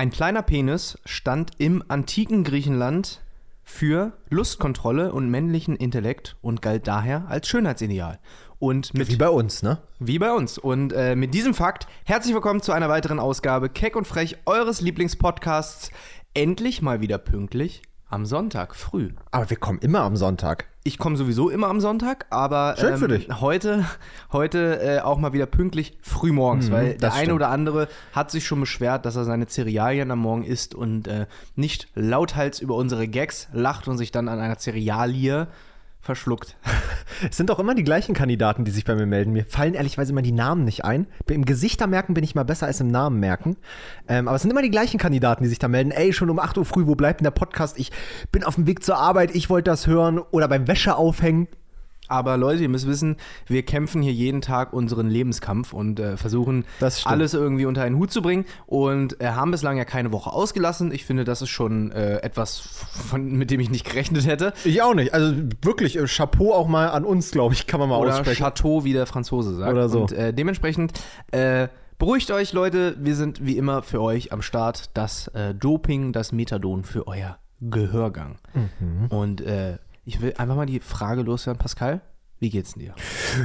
Ein kleiner Penis stand im antiken Griechenland für Lustkontrolle und männlichen Intellekt und galt daher als Schönheitsideal. Und mit Wie bei uns, ne? Wie bei uns. Und äh, mit diesem Fakt herzlich willkommen zu einer weiteren Ausgabe Keck und Frech eures Lieblingspodcasts. Endlich mal wieder pünktlich am Sonntag früh. Aber wir kommen immer am Sonntag. Ich komme sowieso immer am Sonntag, aber ähm, Schön für dich. heute, heute äh, auch mal wieder pünktlich früh morgens, weil der Mhm, das eine stimmt. oder andere hat sich schon beschwert, dass er seine Cerealien am Morgen isst und äh, nicht lauthals über unsere Gags lacht und sich dann an einer Cerealie verschluckt. Es sind auch immer die gleichen Kandidaten, die sich bei mir melden. Mir fallen ehrlichweise immer die Namen nicht ein. Im Gesichtermerken bin ich mal besser als im Namen merken. Ähm, aber es sind immer die gleichen Kandidaten, die sich da melden. Ey, schon um 8 Uhr früh, wo bleibt denn der Podcast? Ich bin auf dem Weg zur Arbeit, ich wollte das hören. Oder beim Wäsche aufhängen. Aber Leute, ihr müsst wissen, wir kämpfen hier jeden Tag unseren Lebenskampf und äh, versuchen alles irgendwie unter einen Hut zu bringen und äh, haben bislang ja keine Woche ausgelassen. Ich finde, das ist schon äh, etwas, von, mit dem ich nicht gerechnet hätte. Ich auch nicht. Also wirklich, äh, Chapeau auch mal an uns, glaube ich, kann man mal Oder aussprechen. Chateau, wie der Franzose sagt. Oder so. Und äh, dementsprechend äh, beruhigt euch, Leute. Wir sind wie immer für euch am Start. Das Doping, das Methadon für euer Gehörgang. Mhm. Und äh, ich will einfach mal die Frage loswerden, Pascal. Wie geht's denn dir?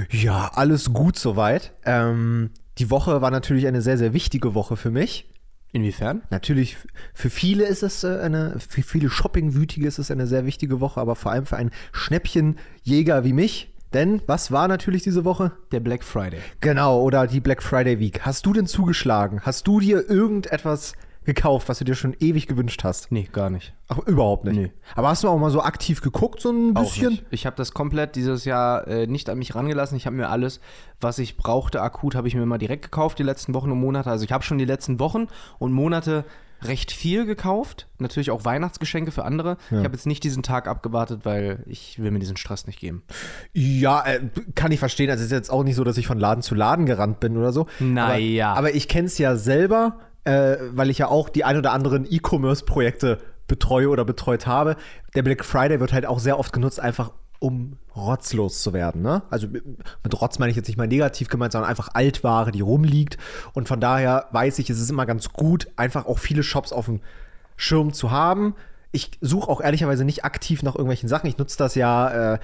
Ja, alles gut soweit. Ähm, die Woche war natürlich eine sehr, sehr wichtige Woche für mich. Inwiefern? Natürlich, für viele ist es äh, eine, für viele Shoppingwütige ist es eine sehr wichtige Woche, aber vor allem für einen Schnäppchenjäger wie mich. Denn was war natürlich diese Woche? Der Black Friday. Genau, oder die Black Friday Week. Hast du denn zugeschlagen? Hast du dir irgendetwas gekauft, was du dir schon ewig gewünscht hast? Nee, gar nicht. Ach, überhaupt nicht. Nee. Aber hast du auch mal so aktiv geguckt, so ein bisschen? Ich habe das komplett dieses Jahr äh, nicht an mich rangelassen. Ich habe mir alles, was ich brauchte, akut, habe ich mir mal direkt gekauft, die letzten Wochen und Monate. Also ich habe schon die letzten Wochen und Monate recht viel gekauft. Natürlich auch Weihnachtsgeschenke für andere. Ich habe jetzt nicht diesen Tag abgewartet, weil ich will mir diesen Stress nicht geben. Ja, äh, kann ich verstehen. Also es ist jetzt auch nicht so, dass ich von Laden zu Laden gerannt bin oder so. Naja. Aber, aber ich kenne es ja selber, äh, weil ich ja auch die ein oder anderen E-Commerce-Projekte betreue oder betreut habe. Der Black Friday wird halt auch sehr oft genutzt, einfach um rotzlos zu werden. Ne? Also mit Rotz meine ich jetzt nicht mal negativ gemeint, sondern einfach Altware, die rumliegt. Und von daher weiß ich, es ist immer ganz gut, einfach auch viele Shops auf dem Schirm zu haben. Ich suche auch ehrlicherweise nicht aktiv nach irgendwelchen Sachen. Ich nutze das ja äh,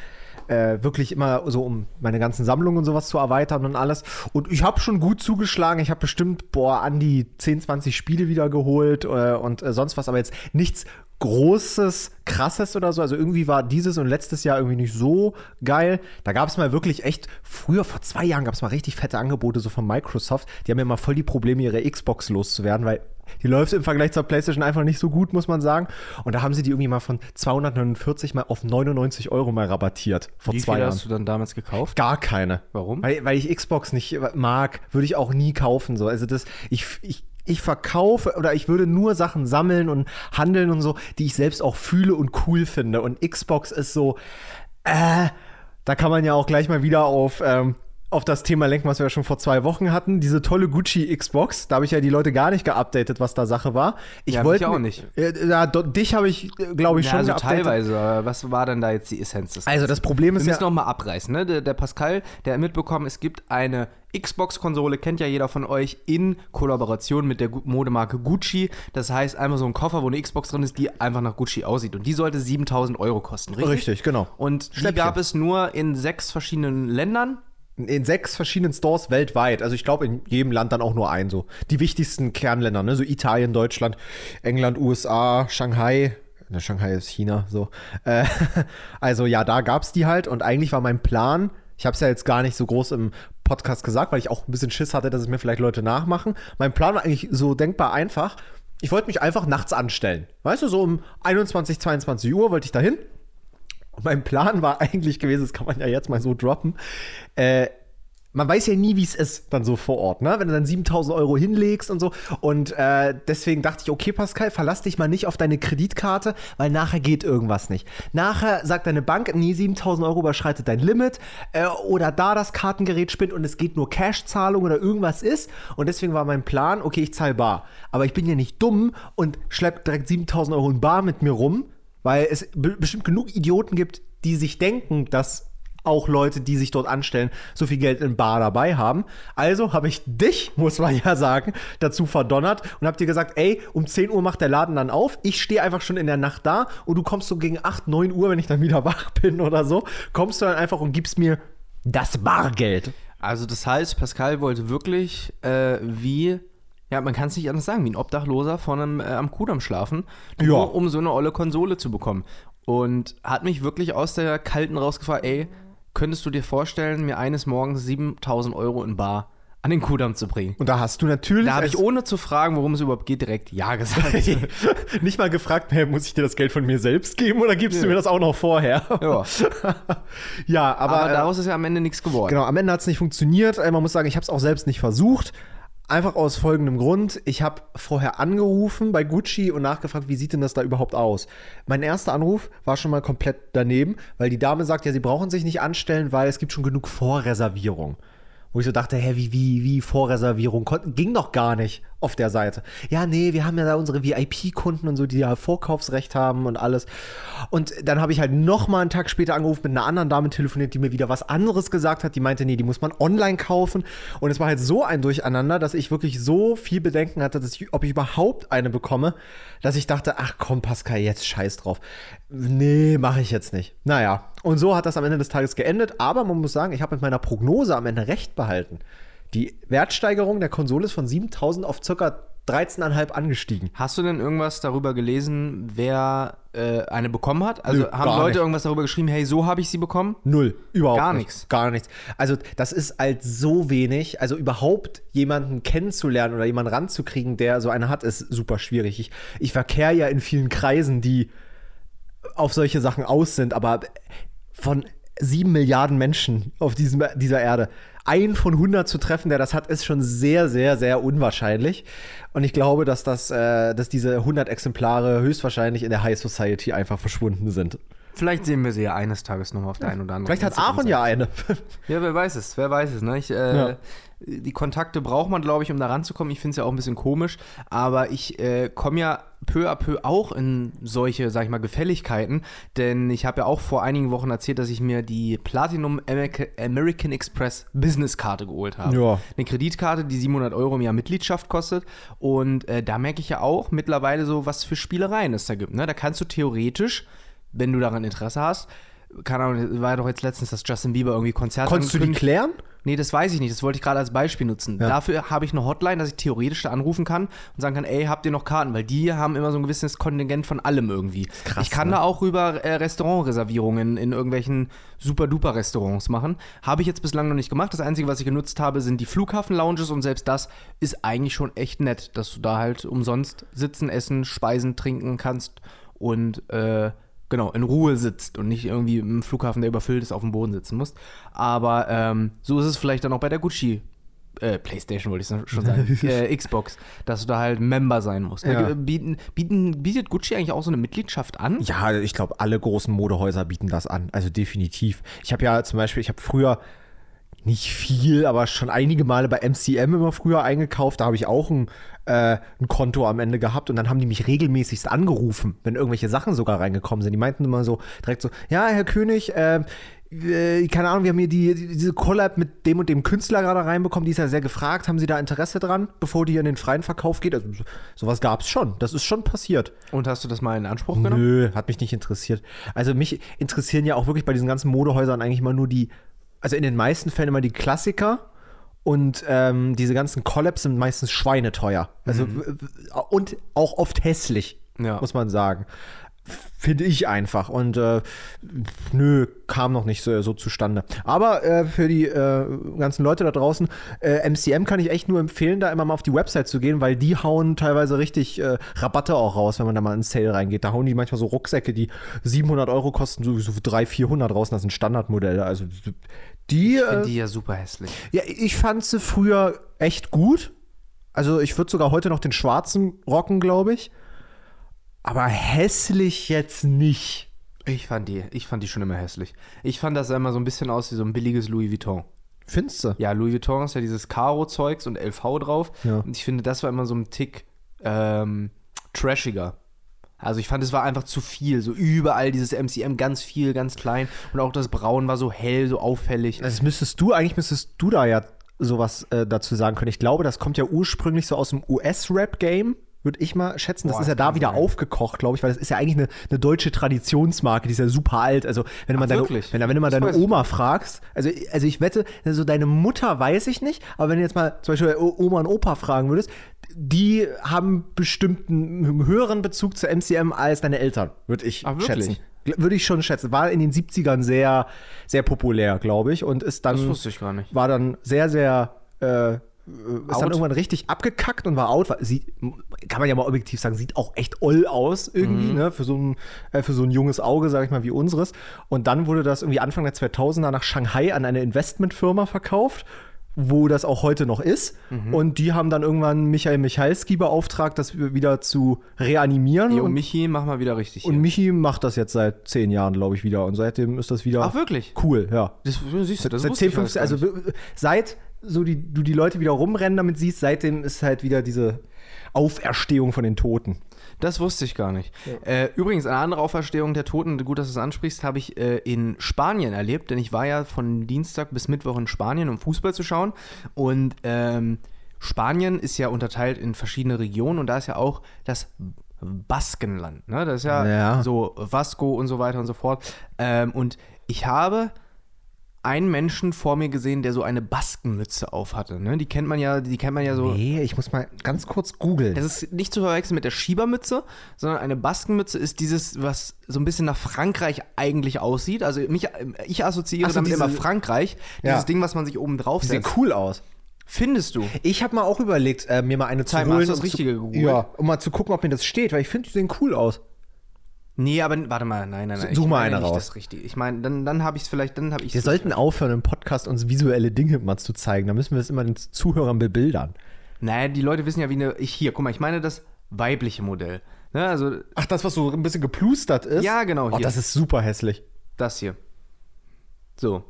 äh, wirklich immer so, um meine ganzen Sammlungen und sowas zu erweitern und alles. Und ich habe schon gut zugeschlagen. Ich habe bestimmt, boah, an die 10, 20 Spiele wieder geholt äh, und äh, sonst was, aber jetzt nichts Großes, Krasses oder so. Also irgendwie war dieses und letztes Jahr irgendwie nicht so geil. Da gab es mal wirklich echt, früher, vor zwei Jahren gab es mal richtig fette Angebote so von Microsoft. Die haben ja mal voll die Probleme, ihre Xbox loszuwerden, weil die läuft im Vergleich zur PlayStation einfach nicht so gut, muss man sagen. Und da haben sie die irgendwie mal von 249 mal auf 99 Euro mal rabattiert. Vor Wie zwei viel Jahren. hast du dann damals gekauft? Gar keine. Warum? Weil, weil ich Xbox nicht mag, würde ich auch nie kaufen. So. Also das, ich, ich, ich verkaufe oder ich würde nur Sachen sammeln und handeln und so, die ich selbst auch fühle und cool finde. Und Xbox ist so, äh, da kann man ja auch gleich mal wieder auf, ähm, auf das Thema lenken, was wir ja schon vor zwei Wochen hatten. Diese tolle Gucci Xbox. Da habe ich ja die Leute gar nicht geupdatet, was da Sache war. Ich Ja, wollte auch nicht. Äh, ja, dich habe ich, glaube ich, Ja, schon also geupdatet. teilweise. Was war denn da jetzt die Essenz des Also das Problem Wir ist ja, müssen noch mal abreißen. Ne? Der, der Pascal, der hat mitbekommen, es gibt eine Xbox-Konsole, kennt ja jeder von euch, in Kollaboration mit der Modemarke Gucci. Das heißt, einfach so ein Koffer, wo eine Xbox drin ist, die einfach nach Gucci aussieht. Und die sollte 7000 Euro kosten, richtig? Richtig, genau. Und die Schnäppchen. gab es nur in sechs verschiedenen Ländern. In sechs verschiedenen Stores weltweit. Also ich glaube in jedem Land dann auch nur ein so. Die wichtigsten Kernländer, ne? So Italien, Deutschland, England, USA, Shanghai. Ne, Shanghai ist China, so. Äh, also ja, da gab's die halt und eigentlich war mein Plan, ich habe es ja jetzt gar nicht so groß im Podcast gesagt, weil ich auch ein bisschen Schiss hatte, dass es mir vielleicht Leute nachmachen. Mein Plan war eigentlich so denkbar einfach. Ich wollte mich einfach nachts anstellen. Weißt du, so um 21, 22 Uhr wollte ich dahin. Und mein Plan war eigentlich gewesen, das kann man ja jetzt mal so droppen, äh, man weiß ja nie, wie es ist, dann so vor Ort, ne? Wenn du dann 7000 Euro hinlegst und so. Und äh, deswegen dachte ich, okay, Pascal, verlass dich mal nicht auf deine Kreditkarte, weil nachher geht irgendwas nicht. Nachher sagt deine Bank, nee, 7000 Euro überschreitet dein Limit äh, oder da das Kartengerät spinnt und es geht nur Cash-Zahlung oder irgendwas ist. Und deswegen war mein Plan, okay, ich zahle bar. Aber ich bin ja nicht dumm und schlepp direkt 7000 Euro in bar mit mir rum, weil es be bestimmt genug Idioten gibt, die sich denken, dass auch Leute, die sich dort anstellen, so viel Geld in Bar dabei haben. Also habe ich dich, muss man ja sagen, dazu verdonnert und habe dir gesagt, ey, um 10 Uhr macht der Laden dann auf. Ich stehe einfach schon in der Nacht da und du kommst so gegen 8, 9 Uhr, wenn ich dann wieder wach bin oder so, kommst du dann einfach und gibst mir das Bargeld. Also das heißt, Pascal wollte wirklich äh, wie, ja, man kann es nicht anders sagen, wie ein Obdachloser von einem äh, am Kudamm schlafen, nur Ja. um so eine olle Konsole zu bekommen. Und hat mich wirklich aus der Kalten rausgefragt, ey, könntest du dir vorstellen, mir eines Morgens 7000 Euro in Bar an den Kudamm zu bringen? Und da hast du natürlich Da habe ich ohne zu fragen, worum es überhaupt geht, direkt Ja gesagt. nicht mal gefragt, hey, muss ich dir das Geld von mir selbst geben oder gibst du Ja. mir das auch noch vorher? ja. ja, aber, Aber äh, daraus ist ja am Ende nichts geworden. Genau, am Ende hat es nicht funktioniert. Äh, Man muss sagen, ich habe es auch selbst nicht versucht. Einfach aus folgendem Grund. Ich habe vorher angerufen bei Gucci und nachgefragt, wie sieht denn das da überhaupt aus? Mein erster Anruf war schon mal komplett daneben, weil die Dame sagt, ja, sie brauchen sich nicht anstellen, weil es gibt schon genug Vorreservierung. Wo ich so dachte, hä, wie, wie, wie Vorreservierung? Ging doch gar nicht auf der Seite. Ja, nee, wir haben ja da unsere VIP-Kunden und so, die ja Vorkaufsrecht haben und alles. Und dann habe ich halt noch mal einen Tag später angerufen, mit einer anderen Dame telefoniert, die mir wieder was anderes gesagt hat. Die meinte, nee, die muss man online kaufen. Und es war halt so ein Durcheinander, dass ich wirklich so viel Bedenken hatte, dass ich, ob ich überhaupt eine bekomme, dass ich dachte, ach komm, Pascal, jetzt scheiß drauf. Nee, mache ich jetzt nicht. Naja, und so hat das am Ende des Tages geendet. Aber man muss sagen, ich habe mit meiner Prognose am Ende recht behalten. Die Wertsteigerung der Konsole ist von 7000 auf ca. 13,5 angestiegen. Hast du denn irgendwas darüber gelesen, wer äh, eine bekommen hat? Also Nö, haben Leute nicht. irgendwas darüber geschrieben, hey, so habe ich sie bekommen? Null, überhaupt Gar nicht. nichts. Gar nichts. Also das ist halt so wenig. Also überhaupt jemanden kennenzulernen oder jemanden ranzukriegen, der so eine hat, ist super schwierig. Ich, ich verkehre ja in vielen Kreisen, die auf solche Sachen aus sind, aber von sieben Milliarden Menschen auf diesem, dieser Erde, einen von 100 zu treffen, der das hat, ist schon sehr, sehr, sehr unwahrscheinlich. Und ich glaube, dass, das, äh, dass diese 100 Exemplare höchstwahrscheinlich in der High Society einfach verschwunden sind. Vielleicht sehen wir sie ja eines Tages nochmal auf der einen oder anderen Vielleicht hat Aaron ja eine. Ja, wer weiß es, wer weiß es, ne? Ich, äh, Ja. Die Kontakte braucht man, glaube ich, um da ranzukommen. Ich finde es ja auch ein bisschen komisch, aber ich äh, komme ja peu à peu auch in solche, sag ich mal, Gefälligkeiten, denn ich habe ja auch vor einigen Wochen erzählt, dass ich mir die Platinum America American Express Business Karte geholt habe. Ja. Eine Kreditkarte, die 700 Euro im Jahr Mitgliedschaft kostet und äh, da merke ich ja auch mittlerweile so, was für Spielereien es da gibt. Ne? Da kannst du theoretisch, wenn du daran Interesse hast, keine Ahnung, war ja doch jetzt letztens das Justin Bieber irgendwie Konzert Konntest du die klären? Nee, das weiß ich nicht. Das wollte ich gerade als Beispiel nutzen. Ja. Dafür habe ich eine Hotline, dass ich theoretisch da anrufen kann und sagen kann, ey, habt ihr noch Karten? Weil die haben immer so ein gewisses Kontingent von allem irgendwie. krass, ich kann ne? da auch rüber äh, Restaurantreservierungen in irgendwelchen super-duper-Restaurants machen. Habe ich jetzt bislang noch nicht gemacht. Das Einzige, was ich genutzt habe, sind die Flughafen-Lounges und selbst das ist eigentlich schon echt nett, dass du da halt umsonst sitzen, essen, speisen, trinken kannst und äh, genau, in Ruhe sitzt und nicht irgendwie im Flughafen, der überfüllt ist, auf dem Boden sitzen musst. Aber ähm, so ist es vielleicht dann auch bei der Gucci. Äh, Playstation wollte ich schon sagen. äh, Xbox, dass du da halt Member sein musst. Ja. Äh, Bieten, bieten, bietet Gucci eigentlich auch so eine Mitgliedschaft an? Ja, ich glaube, alle großen Modehäuser bieten das an. Also definitiv. Ich habe ja zum Beispiel, ich habe früher nicht viel, aber schon einige Male bei MCM immer früher eingekauft. Da habe ich auch ein, äh, ein Konto am Ende gehabt und dann haben die mich regelmäßigst angerufen, wenn irgendwelche Sachen sogar reingekommen sind. Die meinten immer so direkt so: Ja, Herr König, äh, äh, keine Ahnung, wir haben hier die, die, diese Collab mit dem und dem Künstler gerade reinbekommen, die ist ja sehr gefragt. Haben Sie da Interesse dran, bevor die in den freien Verkauf geht? Also, so- sowas gab es schon. Das ist schon passiert. Und hast du das mal in Anspruch genommen? Nö, hat mich nicht interessiert. Also mich interessieren ja auch wirklich bei diesen ganzen Modehäusern eigentlich immer nur die, also in den meisten Fällen immer die Klassiker und ähm, diese ganzen Collabs sind meistens schweineteuer. Also w- und auch oft hässlich, Ja. muss man sagen. Finde ich einfach. Und äh, nö, kam noch nicht so, so zustande. Aber äh, für die äh, ganzen Leute da draußen, äh, MCM kann ich echt nur empfehlen, da immer mal auf die Website zu gehen, weil die hauen teilweise richtig äh, Rabatte auch raus, wenn man da mal in Sale reingeht. Da hauen die manchmal so Rucksäcke, die 700 Euro kosten, so, so 300, 400 raus. Das sind Standardmodelle. Also die, Ich äh, finde die ja super hässlich. ja, ich fand sie früher echt gut. Also ich würde sogar heute noch den schwarzen rocken, glaube ich. Aber hässlich jetzt nicht. Ich fand die, ich fand die schon immer hässlich. Ich fand das immer so ein bisschen aus wie so ein billiges Louis Vuitton. Findest du? Ja, Louis Vuitton ist ja dieses Karo-Zeugs und LV drauf. Ja. Und ich finde, das war immer so ein Tick ähm, trashiger. Also ich fand, es war einfach zu viel. So überall dieses MCM ganz viel, ganz klein. Und auch das Braun war so hell, so auffällig. Das müsstest du, eigentlich müsstest du da ja sowas äh, dazu sagen können. Ich glaube, das kommt ja ursprünglich so aus dem US-Rap-Game, würde ich mal schätzen. Das Boah, ist ja da wieder sein. aufgekocht, glaube ich, weil das ist ja eigentlich eine, eine deutsche Traditionsmarke, die ist ja super alt. Also, wenn du mal deine, wirklich? wenn, wenn du mal Das deine Oma fragst, also, also ich wette, also deine Mutter weiß ich nicht, aber wenn du jetzt mal zum Beispiel Oma und Opa fragen würdest, die haben bestimmt einen höheren Bezug zu MCM als deine Eltern, würde ich wirklich? schätzen. Würde ich schon schätzen. War in den 70ern sehr, sehr populär, glaube ich. Und ist dann Das wusste ich gar nicht. war dann sehr, sehr äh, ist Out? dann irgendwann richtig abgekackt und war out. Sieht, kann man ja mal objektiv sagen, sieht auch echt oll aus irgendwie, ne? Für so, ein, äh, für so ein junges Auge, sag ich mal, wie unseres. Und dann wurde das irgendwie Anfang der 2000er nach Shanghai an eine Investmentfirma verkauft, wo das auch heute noch ist. Und die haben dann irgendwann Michael Michalski beauftragt, das wieder zu reanimieren. Jo, und, Michi, mach mal wieder richtig. und hier. Michi macht das jetzt seit zehn Jahren, glaube ich, wieder. Und seitdem ist das wieder Ach, wirklich? cool, ja. Das, siehst du, das Seit wusste 10, ich alles 15, gar also seit so die, du die Leute wieder rumrennen damit siehst, seitdem ist halt wieder diese Auferstehung von den Toten. Das wusste ich gar nicht. Äh, übrigens, eine andere Auferstehung der Toten, gut, dass du es ansprichst, habe ich äh, in Spanien erlebt, denn ich war ja von Dienstag bis Mittwoch in Spanien, um Fußball zu schauen. Und ähm, Spanien ist ja unterteilt in verschiedene Regionen und da ist ja auch das Baskenland. Ne? Das ist ja, Ja. so Vasco und so weiter und so fort. Ähm, und ich habe einen Menschen vor mir gesehen, der so eine Baskenmütze auf hatte. Ne? Die kennt man ja, die kennt man ja so. Nee, ich muss mal ganz kurz googeln. Das ist nicht zu verwechseln mit der Schiebermütze, sondern eine Baskenmütze ist dieses, was so ein bisschen nach Frankreich eigentlich aussieht. Also mich, ich assoziiere so, damit diese- immer Frankreich. Ja. Dieses Ding, was man sich oben drauf setzt. cool aus. Findest du? Ich habe mal auch überlegt, äh, mir mal eine zu Zeig mal, holen. hast du das um Richtige zu, gegoogelt? Ja, um mal zu gucken, ob mir das steht, weil ich finde, die sehen cool aus. Nee, aber warte mal, nein, nein, nein. Such mal eine raus. Das Richtige. Ich meine, dann, dann habe ich es vielleicht, dann habe ich Wir sollten aufhören, im Podcast uns visuelle Dinge mal zu zeigen. Da müssen wir es immer den Zuhörern bebildern. Naja, die Leute wissen ja, wie eine. Ich hier, guck mal, ich meine das weibliche Modell. Ne, also Ach, das, was so ein bisschen geplustert ist? Ja, genau, Oh, hier. das ist super hässlich. Das hier. So.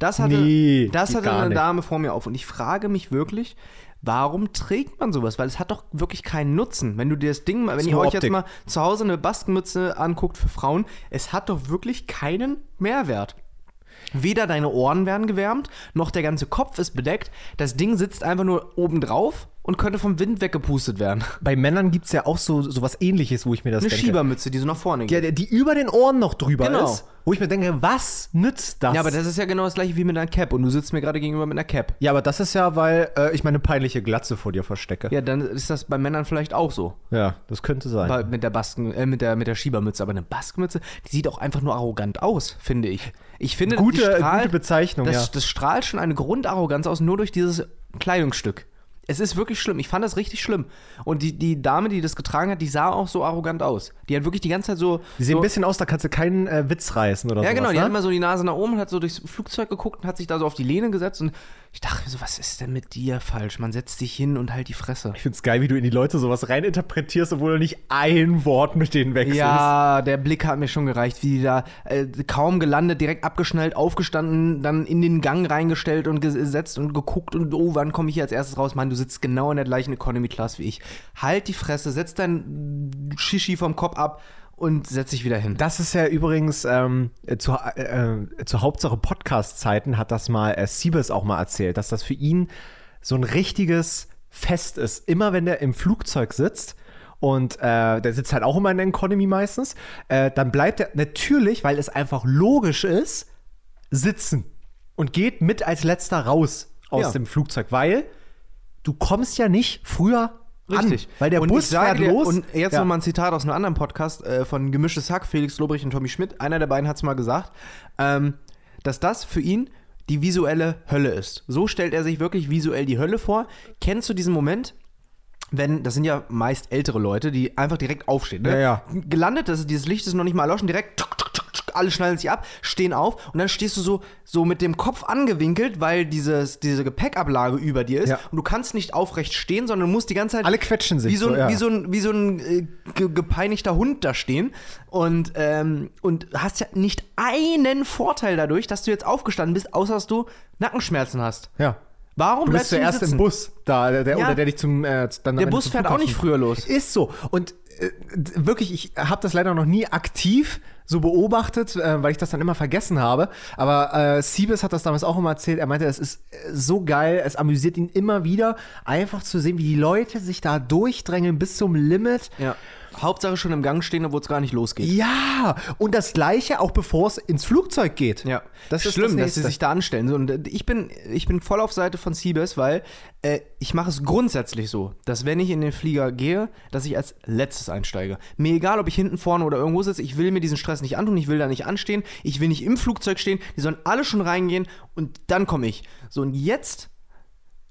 Das hatte, Nee, das hatte eine nicht. Dame vor mir auf. Und ich frage mich wirklich, warum trägt man sowas? Weil es hat doch wirklich keinen Nutzen. Wenn du dir das Ding mal, wenn ihr euch Optik. jetzt mal zu Hause eine Baskenmütze anguckt für Frauen, es hat doch wirklich keinen Mehrwert. Weder deine Ohren werden gewärmt, noch der ganze Kopf ist bedeckt. Das Ding sitzt einfach nur oben drauf und könnte vom Wind weggepustet werden. Bei Männern gibt es ja auch so, so was ähnliches, wo ich mir das Eine denke. Schiebermütze, die so nach vorne geht. Ja, die über den Ohren noch drüber Genau. ist. Wo ich mir denke, was nützt das? Ja, aber das ist ja genau das gleiche wie mit einer Cap. Und du sitzt mir gerade gegenüber mit einer Cap. Ja, aber das ist ja, weil äh, ich meine peinliche Glatze vor dir verstecke. Ja, dann ist das bei Männern vielleicht auch so. Ja, das könnte sein. Weil mit der Basken, äh, mit der, mit der Schiebermütze. Aber eine Baskenmütze, die sieht auch einfach nur arrogant aus, finde ich. Ich finde, Gute- strahlt, gute Bezeichnung, das, ja. das strahlt schon eine Grundarroganz aus, nur durch dieses Kleidungsstück. Es ist wirklich schlimm. Ich fand das richtig schlimm. Und die, die Dame, die das getragen hat, die sah auch so arrogant aus. Die hat wirklich die ganze Zeit so. die sehen so, ein bisschen aus, da kannst du keinen äh, Witz reißen oder Ja, sowas, genau. Die ne? hat immer so die Nase nach oben und hat so durchs Flugzeug geguckt und hat sich da so auf die Lehne gesetzt. Und ich dachte mir so, was ist denn mit dir falsch? Man setzt sich hin und halt die Fresse. Ich find's geil, wie du in die Leute sowas reininterpretierst, obwohl du nicht ein Wort mit denen wechselst. Ja, der Blick hat mir schon gereicht, wie die da äh, kaum gelandet, direkt abgeschnallt, aufgestanden, dann in den Gang reingestellt und gesetzt und geguckt und oh, wann komme ich hier als erstes raus? Mann, du sitzt genau in der gleichen Economy Class wie ich. Halt die Fresse, setz dein Shishi vom Kopf ab und setz dich wieder hin. Das ist ja übrigens ähm, äh, zu, äh, äh, zur Hauptsache Podcast-Zeiten hat das mal äh, Siebes auch mal erzählt, dass das für ihn so ein richtiges Fest ist. Immer wenn der im Flugzeug sitzt und äh, der sitzt halt auch immer in der Economy meistens, äh, dann bleibt er natürlich, weil es einfach logisch ist, sitzen und geht mit als letzter raus aus Ja. dem Flugzeug, weil du kommst ja nicht früher Richtig. an, weil der und Bus fährt dir, los. Und jetzt Ja. nochmal ein Zitat aus einem anderen Podcast äh, von Gemischtes Hack, Felix Lobrich und Tommy Schmidt. Einer der beiden hat es mal gesagt, ähm, dass das für ihn die visuelle Hölle ist. So stellt er sich wirklich visuell die Hölle vor. Kennst du diesen Moment? Wenn, das sind ja meist ältere Leute, die einfach direkt aufstehen. Ne? Ja, ja. Gelandet, das, dieses Licht ist noch nicht mal erloschen, direkt tuk, tuk, tuk, alle schnallen sich ab, stehen auf und dann stehst du so, so mit dem Kopf angewinkelt, weil dieses, diese Gepäckablage über dir ist Ja. und du kannst nicht aufrecht stehen, sondern du musst die ganze Zeit Alle quetschen sich wie so, so, ein, ja. wie so ein, wie so ein äh, ge gepeinigter Hund da stehen und, ähm, und hast ja nicht einen Vorteil dadurch, dass du jetzt aufgestanden bist, außer dass du Nackenschmerzen hast. ja. Warum Du bist zuerst im Bus, da, der, der, Ja. oder der dich zum. Äh, dann Der Bus fährt auch nicht früher los. Ist so. Und äh, wirklich, ich habe das leider noch nie aktiv so beobachtet, äh, weil ich das dann immer vergessen habe. Aber äh, Siebes hat das damals auch immer erzählt. Er meinte, es ist äh, so geil, es amüsiert ihn immer wieder, einfach zu sehen, wie die Leute sich da durchdrängeln bis zum Limit. Ja. Hauptsache schon im Gang stehen, obwohl es gar nicht losgeht. Ja, und das Gleiche auch bevor es ins Flugzeug geht. Ja, Das ist schlimm, das dass sie sich da anstellen. Und äh, ich bin, ich bin voll auf Seite von Siebes, weil äh, ich mache es grundsätzlich so, dass wenn ich in den Flieger gehe, dass ich als letztes einsteige. Mir egal, ob ich hinten, vorne oder irgendwo sitze, ich will mir diesen Stress nicht antun, ich will da nicht anstehen, ich will nicht im Flugzeug stehen, die sollen alle schon reingehen und dann komme ich. So, und jetzt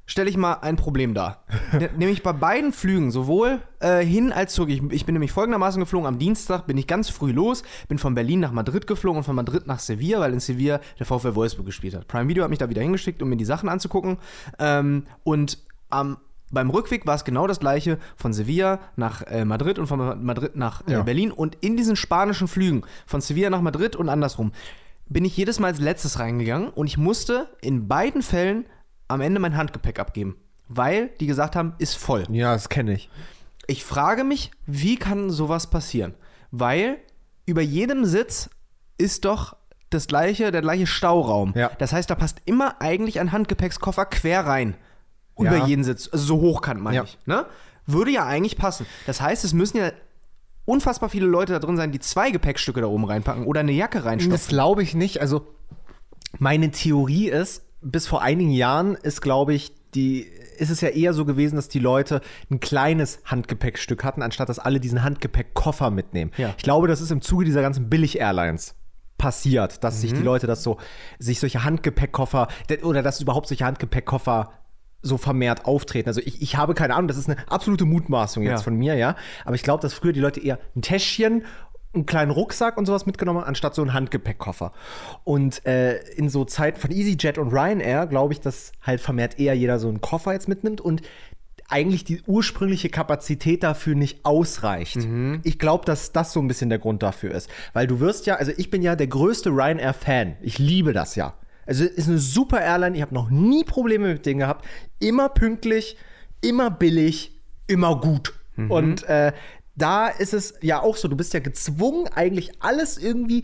stelle ich mal ein Problem dar. Nämlich bei beiden Flügen, sowohl äh, hin als zurück. Ich, ich bin nämlich folgendermaßen geflogen. Am Dienstag bin ich ganz früh los, bin von Berlin nach Madrid geflogen und von Madrid nach Sevilla, weil in Sevilla der VfL Wolfsburg gespielt hat. Prime Video hat mich da wieder hingeschickt, um mir die Sachen anzugucken. Ähm, und am beim Rückweg war es genau das gleiche von Sevilla nach äh, Madrid und von Ma- Madrid nach äh, Ja. Berlin. Und in diesen spanischen Flügen von Sevilla nach Madrid und andersrum bin ich jedes Mal als letztes reingegangen und ich musste in beiden Fällen am Ende mein Handgepäck abgeben, weil die gesagt haben, ist voll. Ja, das kenne ich. Ich frage mich, wie kann sowas passieren? Weil über jedem Sitz ist doch das gleiche, der gleiche Stauraum. Ja. Das heißt, da passt immer eigentlich ein Handgepäckskoffer quer rein. Über Ja. jeden Sitz. Also so hochkant meine Ja. ich. Ne? Würde ja eigentlich passen. Das heißt, es müssen ja unfassbar viele Leute da drin sein, die zwei Gepäckstücke da oben reinpacken oder eine Jacke reinstopfen. Das glaube ich nicht. Also, meine Theorie ist, bis vor einigen Jahren ist, glaube ich, die, ist es ja eher so gewesen, dass die Leute ein kleines Handgepäckstück hatten, anstatt dass alle diesen Handgepäckkoffer mitnehmen. Ja. Ich glaube, das ist im Zuge dieser ganzen Billig-Airlines passiert, dass sich die Leute das so, sich solche Handgepäckkoffer, oder dass überhaupt solche Handgepäckkoffer so vermehrt auftreten. Also ich, ich habe keine Ahnung, das ist eine absolute Mutmaßung jetzt Ja. von mir, ja. Aber ich glaube, dass früher die Leute eher ein Täschchen, einen kleinen Rucksack und sowas mitgenommen anstatt so einen Handgepäckkoffer. Und äh, in so Zeiten von EasyJet und Ryanair glaube ich, dass halt vermehrt eher jeder so einen Koffer jetzt mitnimmt und eigentlich die ursprüngliche Kapazität dafür nicht ausreicht. Ich glaube, dass das so ein bisschen der Grund dafür ist. Weil du wirst ja, also ich bin ja der größte Ryanair-Fan. Ich liebe das ja. Also ist eine super Airline, ich habe noch nie Probleme mit denen gehabt. Immer pünktlich, immer billig, immer gut. Und äh, da ist es ja auch so, du bist ja gezwungen, eigentlich alles irgendwie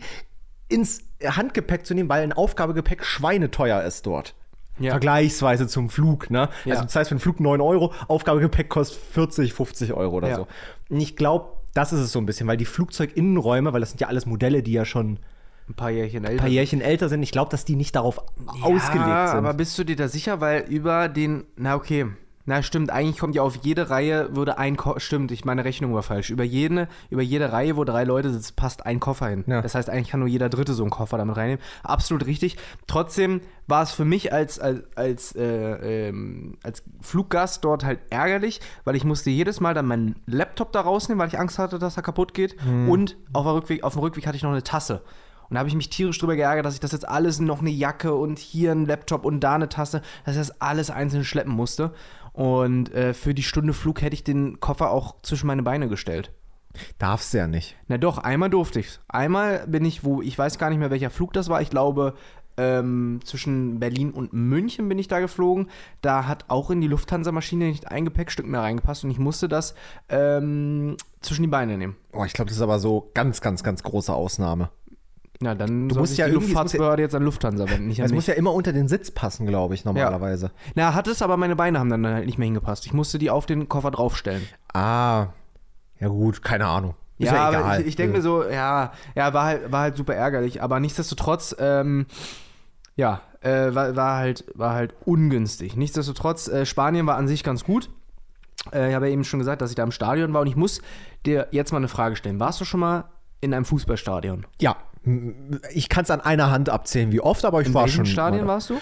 ins Handgepäck zu nehmen, weil ein Aufgabegepäck schweineteuer ist dort. Ja. Vergleichsweise zum Flug, ne? Ja. Also das heißt, für einen Flug 9 Euro, Aufgabegepäck kostet 40, 50 Euro oder Ja. so. Und ich glaube, das ist es so ein bisschen, weil die Flugzeuginnenräume, weil das sind ja alles Modelle, die ja schon Ein paar Jährchen älter. paar Jährchen älter sind, ich glaube, dass die nicht darauf ausgelegt sind. aber bist du dir da sicher, weil über den, na okay, na stimmt, eigentlich kommt ja auf jede Reihe, würde ein, Ko stimmt, ich meine Rechnung war falsch, über jede, über jede Reihe, wo drei Leute sitzen, passt ein Koffer hin. Ja. Das heißt, eigentlich kann nur jeder Dritte so einen Koffer damit reinnehmen. Absolut richtig. Trotzdem war es für mich als, als, als, äh, ähm, als Fluggast dort halt ärgerlich, weil ich musste jedes Mal dann meinen Laptop da rausnehmen, weil ich Angst hatte, dass er kaputt geht. Und auf, Rückweg, auf dem Rückweg hatte ich noch eine Tasse. Und da habe ich mich tierisch drüber geärgert, dass ich das jetzt alles noch eine Jacke und hier ein Laptop und da eine Tasse, dass ich das alles einzeln schleppen musste. Und äh, für die Stunde Flug hätte ich den Koffer auch zwischen meine Beine gestellt. Darfst du ja nicht. Na doch, einmal durfte ich's. Einmal bin ich, wo, ich weiß gar nicht mehr, welcher Flug das war. Ich glaube, ähm, zwischen Berlin und München bin ich da geflogen. Da hat auch in die Lufthansa-Maschine nicht ein Gepäckstück mehr reingepasst und ich musste das ähm, zwischen die Beine nehmen. Oh, ich glaube, das ist aber so ganz, ganz, ganz große Ausnahme. Na, dann Du musst ja die ja- Luftfahrtsbehörde jetzt an Lufthansa wenden, nicht an Es mich. muss ja immer unter den Sitz passen, glaube ich, normalerweise. Na, hat es, aber meine Beine haben dann halt nicht mehr hingepasst. Ich musste die auf den Koffer draufstellen. Ah, ja gut, keine Ahnung. Ist ja, ja, aber egal. ich, ich denke mir so, ja, ja, war halt, war halt super ärgerlich. Aber nichtsdestotrotz, ähm, ja, äh, war, war, halt, war halt ungünstig. Nichtsdestotrotz, äh, Spanien war an sich ganz gut. Äh, ich habe ja eben schon gesagt, dass ich da im Stadion war und ich muss dir jetzt mal eine Frage stellen. Warst du schon mal in einem Fußballstadion? Ja, ich kann es an einer Hand abzählen, wie oft, aber ich In war welchen schon. Stadien mal da. warst du?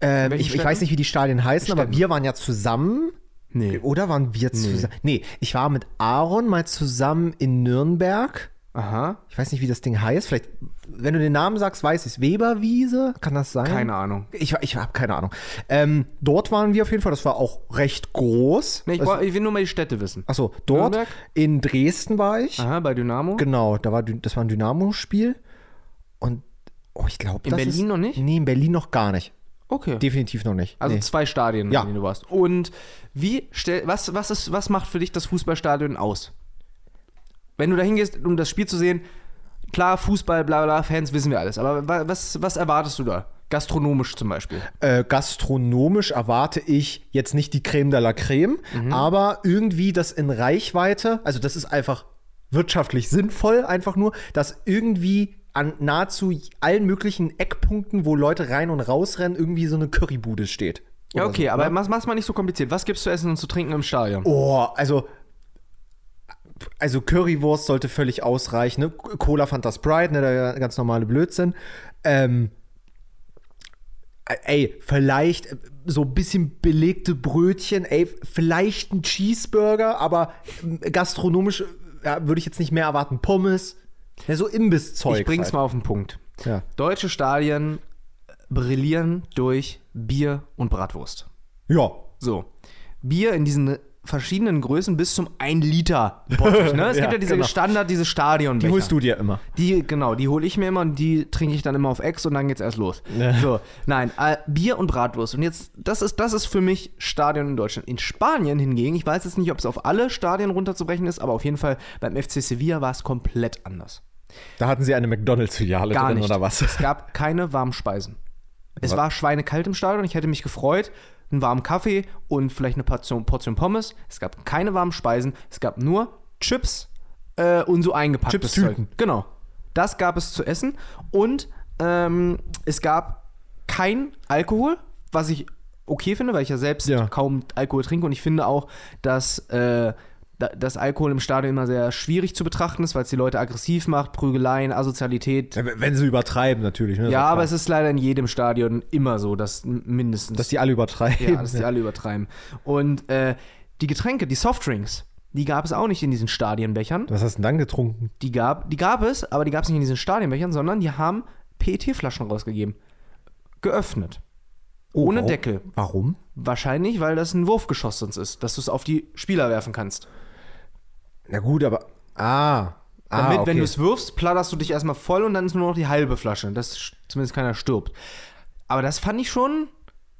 Ähm, welchen ich, ich weiß nicht, wie die Stadien heißen, aber Städten. wir waren ja zusammen. Nee. Oder waren wir zusammen? Nee, ich war mit Aaron mal zusammen in Nürnberg. Aha, Ich weiß nicht, wie das Ding heißt. Vielleicht, wenn du den Namen sagst, weiß ich es. Weberwiese? Kann das sein? keine Ahnung. Ich, ich habe keine Ahnung. Ähm, dort waren wir auf jeden Fall. Das war auch recht groß. Nee, ich, also, ich will nur mal die Städte wissen. achso, dort. Nürnberg? In Dresden war ich. Aha, bei Dynamo? Genau, da war, das war ein Dynamo-Spiel. Und oh, ich glaube, In Berlin noch nicht? Nee, in Berlin noch gar nicht. Okay. Definitiv noch nicht. Also nee. zwei Stadien, Ja. in denen du warst. Und wie stell, was, was, ist, was macht für dich das Fußballstadion aus? Wenn du da hingehst, um das Spiel zu sehen, klar, Fußball, bla bla, Fans wissen wir alles. Aber wa- was, was erwartest du da? Gastronomisch zum Beispiel. Äh, gastronomisch erwarte ich jetzt nicht die Creme de la Creme, Mhm. aber irgendwie das in Reichweite, also das ist einfach wirtschaftlich sinnvoll, einfach nur, dass irgendwie an nahezu allen möglichen Eckpunkten, wo Leute rein und rausrennen, irgendwie so eine Currybude steht. Ja, okay, so, aber ne? mach's, mach's mal nicht so kompliziert. Was gibt's zu essen und zu trinken im Stadion? Oh, also. Also Currywurst sollte völlig ausreichen. Ne? Cola Fanta Sprite, ne, der ganz normale Blödsinn. Ähm, äh, ey, vielleicht äh, so ein bisschen belegte Brötchen, ey, vielleicht ein Cheeseburger, aber ähm, gastronomisch äh, ja, würde ich jetzt nicht mehr erwarten. Pommes, ja, so Imbisszeug. ich bring's halt. mal auf den Punkt. Ja. Deutsche Stadien brillieren durch Bier und Bratwurst. ja. So. Bier in diesen verschiedenen Größen bis zum 1 Liter Bottich, ne? Es Ja, gibt ja diese genau. Standard, diese Stadionbecher. Die holst du dir immer. Die, genau, die hole ich mir immer und die trinke ich dann immer auf Ex und dann geht's erst los. Ja. So, nein, äh, Bier und Bratwurst. Und jetzt, das ist, das ist für mich Stadion in Deutschland. In Spanien hingegen, ich weiß jetzt nicht, ob es auf alle Stadien runterzubrechen ist, aber auf jeden Fall beim FC Sevilla war es komplett anders. Da hatten sie eine McDonalds-Filiale drin nicht. oder was? Es gab keine warmen Speisen. Es Was? war schweinekalt im Stadion. Ich hätte mich gefreut. Einen warmen Kaffee und vielleicht eine Portion, Portion Pommes. Es gab keine warmen Speisen. Es gab nur Chips äh, und so eingepacktes Chips-Tüten. Zeug. Genau. Das gab es zu essen. Und ähm, es gab kein Alkohol, was ich okay finde, weil ich ja selbst Ja. kaum Alkohol trinke. Und ich finde auch, dass äh, dass Alkohol im Stadion immer sehr schwierig zu betrachten ist, weil es die Leute aggressiv macht, Prügeleien, Asozialität, Wenn sie übertreiben, natürlich. Ne? ja, aber es ist leider in jedem Stadion immer so, dass mindestens. Dass die alle übertreiben. ja, dass die alle übertreiben. Und äh, die Getränke, die Softdrinks, die gab es auch nicht in diesen Stadionbechern. Was hast du denn dann getrunken? Die gab, die gab es, aber die gab es nicht in diesen Stadionbechern, sondern die haben PET-Flaschen rausgegeben. Geöffnet. Ohne warum? Deckel. Warum? Wahrscheinlich, weil das ein Wurfgeschoss sonst ist, dass du es auf die Spieler werfen kannst. Na gut, aber. Ah. Damit, ah, okay. wenn du es wirfst, platterst du dich erstmal voll und dann ist nur noch die halbe Flasche, dass zumindest keiner stirbt. Aber das fand ich schon,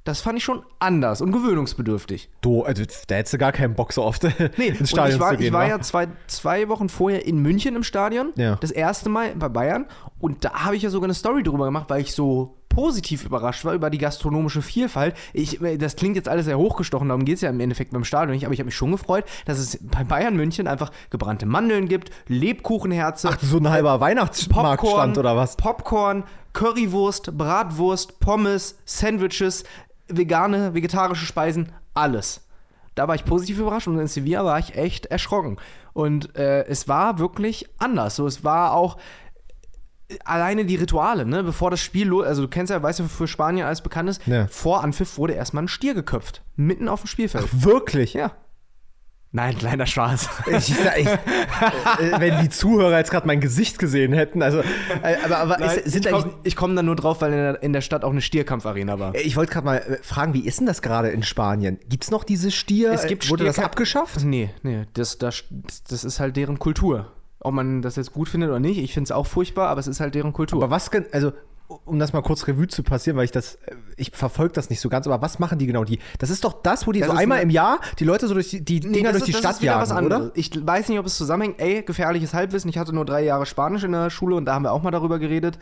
das fand ich schon anders und gewöhnungsbedürftig. Du, also, da hättest du gar keinen Bock so oft Nee, ins Stadion ich war, zu gehen. ich war wa? ja zwei, zwei Wochen vorher in München im Stadion, Ja. das erste Mal bei Bayern. Und da habe ich ja sogar eine Story drüber gemacht, weil ich so positiv überrascht war über die gastronomische Vielfalt. Ich, das klingt jetzt alles sehr hochgestochen, darum geht es ja im Endeffekt beim Stadion nicht, aber ich habe mich schon gefreut, dass es bei Bayern München einfach gebrannte Mandeln gibt, Lebkuchenherze, Ach, so ein halber Weihnachtsmarktstand oder was? Popcorn, Currywurst, Bratwurst, Pommes, Sandwiches, vegane, vegetarische Speisen, alles. Da war ich positiv überrascht und in Sevilla war ich echt erschrocken. Und äh, es war wirklich anders. So, es war auch äh, alleine die Rituale, ne? Bevor das Spiel, lo- also du kennst ja, weißt du, für Spanien alles bekannt ist, Ja. vor Anpfiff wurde erstmal ein Stier geköpft. Mitten auf dem Spielfeld. Wirklich? Ja. Nein, kleiner Spaß. Ich, ich, äh, wenn die Zuhörer jetzt gerade mein Gesicht gesehen hätten, also, äh, aber, aber Nein, ist, sind ich komme komm da nur drauf, weil in der, in der Stadt auch eine Stierkampfarena war. Ich wollte gerade mal äh, fragen, wie ist denn das gerade in Spanien? Gibt es noch diese Stier? Es gibt Äh, Wurde das Stierkämpfe- abgeschafft? Nee, nee, das, das, das ist halt deren Kultur. Ob man das jetzt gut findet oder nicht, ich finde es auch furchtbar, aber es ist halt deren Kultur. Aber was, also, um das mal kurz Revue zu passieren, weil ich das, ich verfolge das nicht so ganz, aber was machen die genau? Die, das ist doch das, wo die Das so einmal im Jahr die Leute so durch die, die Nee, Dinger durch die ist- Stadt ist wieder was jagen, oder? Ich weiß nicht, ob es zusammenhängt. Ey, gefährliches Halbwissen. Ich hatte nur drei Jahre Spanisch in der Schule und da haben wir auch mal darüber geredet.